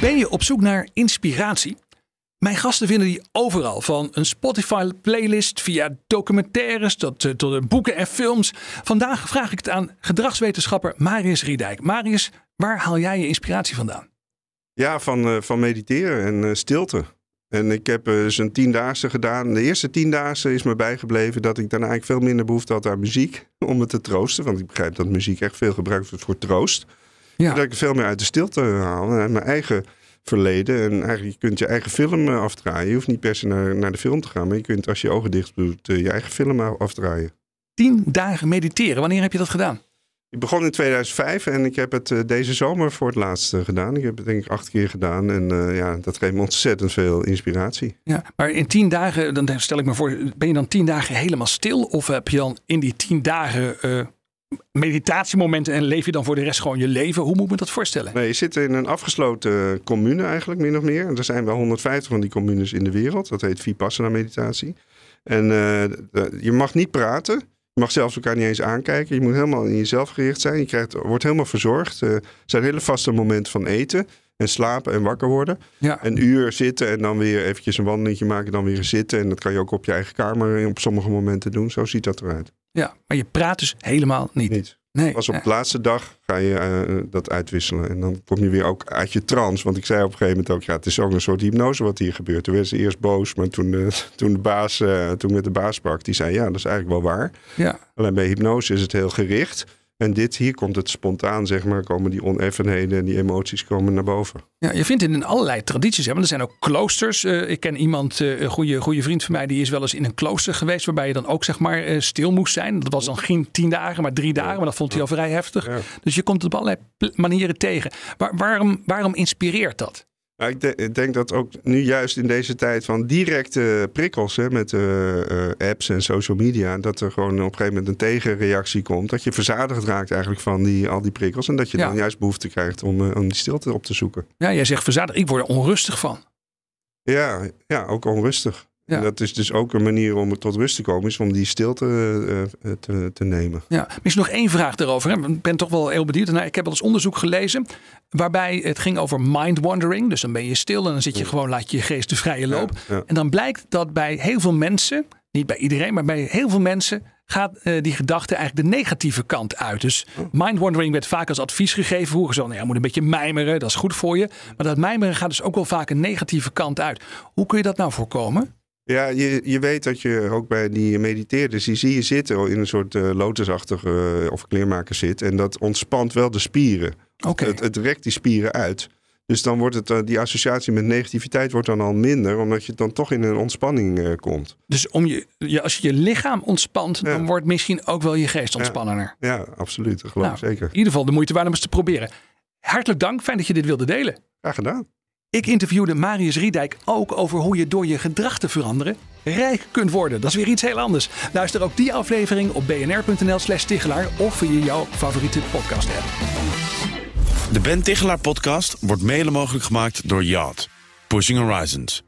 Ben je op zoek naar inspiratie? Mijn gasten vinden die overal, van een Spotify-playlist via documentaires tot, eh, tot boeken en films. Vandaag vraag ik het aan gedragswetenschapper Marius Riedijk. Marius, waar haal jij je inspiratie vandaan? Ja, van, uh, van mediteren en uh, stilte. En ik heb zo'n tiendaagse gedaan. De eerste tiendaagse is me bijgebleven dat ik daarna eigenlijk veel minder behoefte had aan muziek om me te troosten. Want ik begrijp dat muziek echt veel gebruikt wordt voor troost. Ja. Dat ik veel meer uit de stilte haal. Uit mijn eigen verleden. En eigenlijk, je kunt je eigen film uh, afdraaien. Je hoeft niet per se naar, naar de film te gaan. Maar je kunt als je ogen dicht doet uh, je eigen film afdraaien. Tien dagen mediteren. Wanneer heb je dat gedaan? Ik begon in 2005 en ik heb het deze zomer voor het laatst gedaan. Ik heb het denk ik acht keer gedaan en uh, ja, dat geeft me ontzettend veel inspiratie. Ja, maar in tien dagen, dan stel ik me voor, ben je dan tien dagen helemaal stil? Of heb je dan in die tien dagen uh, meditatiemomenten en leef je dan voor de rest gewoon je leven? Hoe moet me dat voorstellen? Nee, je zit in een afgesloten commune eigenlijk, min of meer. Er zijn wel 150 van die communes in de wereld. Dat heet Vipassana meditatie. En je mag niet praten. Je mag zelfs elkaar niet eens aankijken. Je moet helemaal in jezelf gericht zijn. Je krijgt, wordt helemaal verzorgd. Uh, er zijn hele vaste momenten van eten en slapen en wakker worden. Ja. Een uur zitten en dan weer eventjes een wandelingetje maken. Dan weer zitten. En dat kan je ook op je eigen kamer op sommige momenten doen. Zo ziet dat eruit. Ja, maar je praat dus helemaal niet. Niet. Nee, Pas op de laatste dag ga je uh, dat uitwisselen. En dan kom je weer ook uit je trance. Want ik zei op een gegeven moment ook, ja, het is ook een soort hypnose wat hier gebeurt. Toen werd ze eerst boos, maar toen, uh, toen, de baas, uh, toen met de baas sprak, die zei, ja, dat is eigenlijk wel waar. Ja. Alleen bij hypnose is het heel gericht. En dit, hier komt het spontaan, zeg maar, komen die oneffenheden en die emoties komen naar boven. Ja, je vindt het in allerlei tradities. Hè? Want er zijn ook kloosters. Uh, ik ken iemand, uh, een goede, goede vriend van mij, die is wel eens in een klooster geweest. Waarbij je dan ook, zeg maar, uh, stil moest zijn. Dat was dan geen tien dagen, maar drie dagen. Maar dat vond hij al vrij heftig. Ja. Dus je komt het op allerlei manieren tegen. Waar, waarom, waarom inspireert dat? Ik, de, ik, denk dat ook nu juist in deze tijd van directe prikkels hè, met uh, uh, apps en social media, dat er gewoon op een gegeven moment een tegenreactie komt. Dat je verzadigd raakt eigenlijk van die, al die prikkels. En dat je Ja. dan juist behoefte krijgt om, uh, om die stilte op te zoeken. Ja, jij zegt verzadigd. Ik word er onrustig van. Ja, ja ook onrustig. Ja. En dat is dus ook een manier om tot rust te komen, is om die stilte uh, te, te, nemen. Ja, misschien nog één vraag daarover. Hè? Ik ben toch wel heel benieuwd. Nou, ik heb wel eens onderzoek gelezen waarbij het ging over mind wandering. Dus dan ben je stil en dan zit je gewoon, laat je je geest de vrije loop. Ja. En dan blijkt dat bij heel veel mensen, niet bij iedereen, maar bij heel veel mensen gaat uh, die gedachte eigenlijk de negatieve kant uit. Dus mind wandering werd vaak als advies gegeven. Vroeger zo, nou ja, je moet een beetje mijmeren, dat is goed voor je. Maar dat mijmeren gaat dus ook wel vaak een negatieve kant uit. Hoe kun je dat nou voorkomen? Ja, je, je weet dat je ook bij die mediteerders, die zie je zitten in een soort uh, lotusachtige uh, of kleermaker zit. En dat ontspant wel de spieren. Okay. Het, het rekt die spieren uit. Dus dan wordt het, uh, die associatie met negativiteit wordt dan al minder, omdat je dan toch in een ontspanning komt. Dus om je, als je je lichaam ontspant, ja. dan wordt misschien ook wel je geest ontspannender. Ja, ja absoluut. Dat geloof nou, ik zeker. In ieder geval de moeite waard om eens te proberen. Hartelijk dank, fijn dat je dit wilde delen. Graag gedaan. Ik interviewde Marius Riedijk ook over hoe je door je gedrag te veranderen rijk kunt worden. Dat is weer iets heel anders. Luister ook die aflevering op bnr.nl slash Tichelaar of via jouw favoriete podcast app. De Ben Tichelaar podcast wordt mede mogelijk gemaakt door Yacht. Pushing Horizons.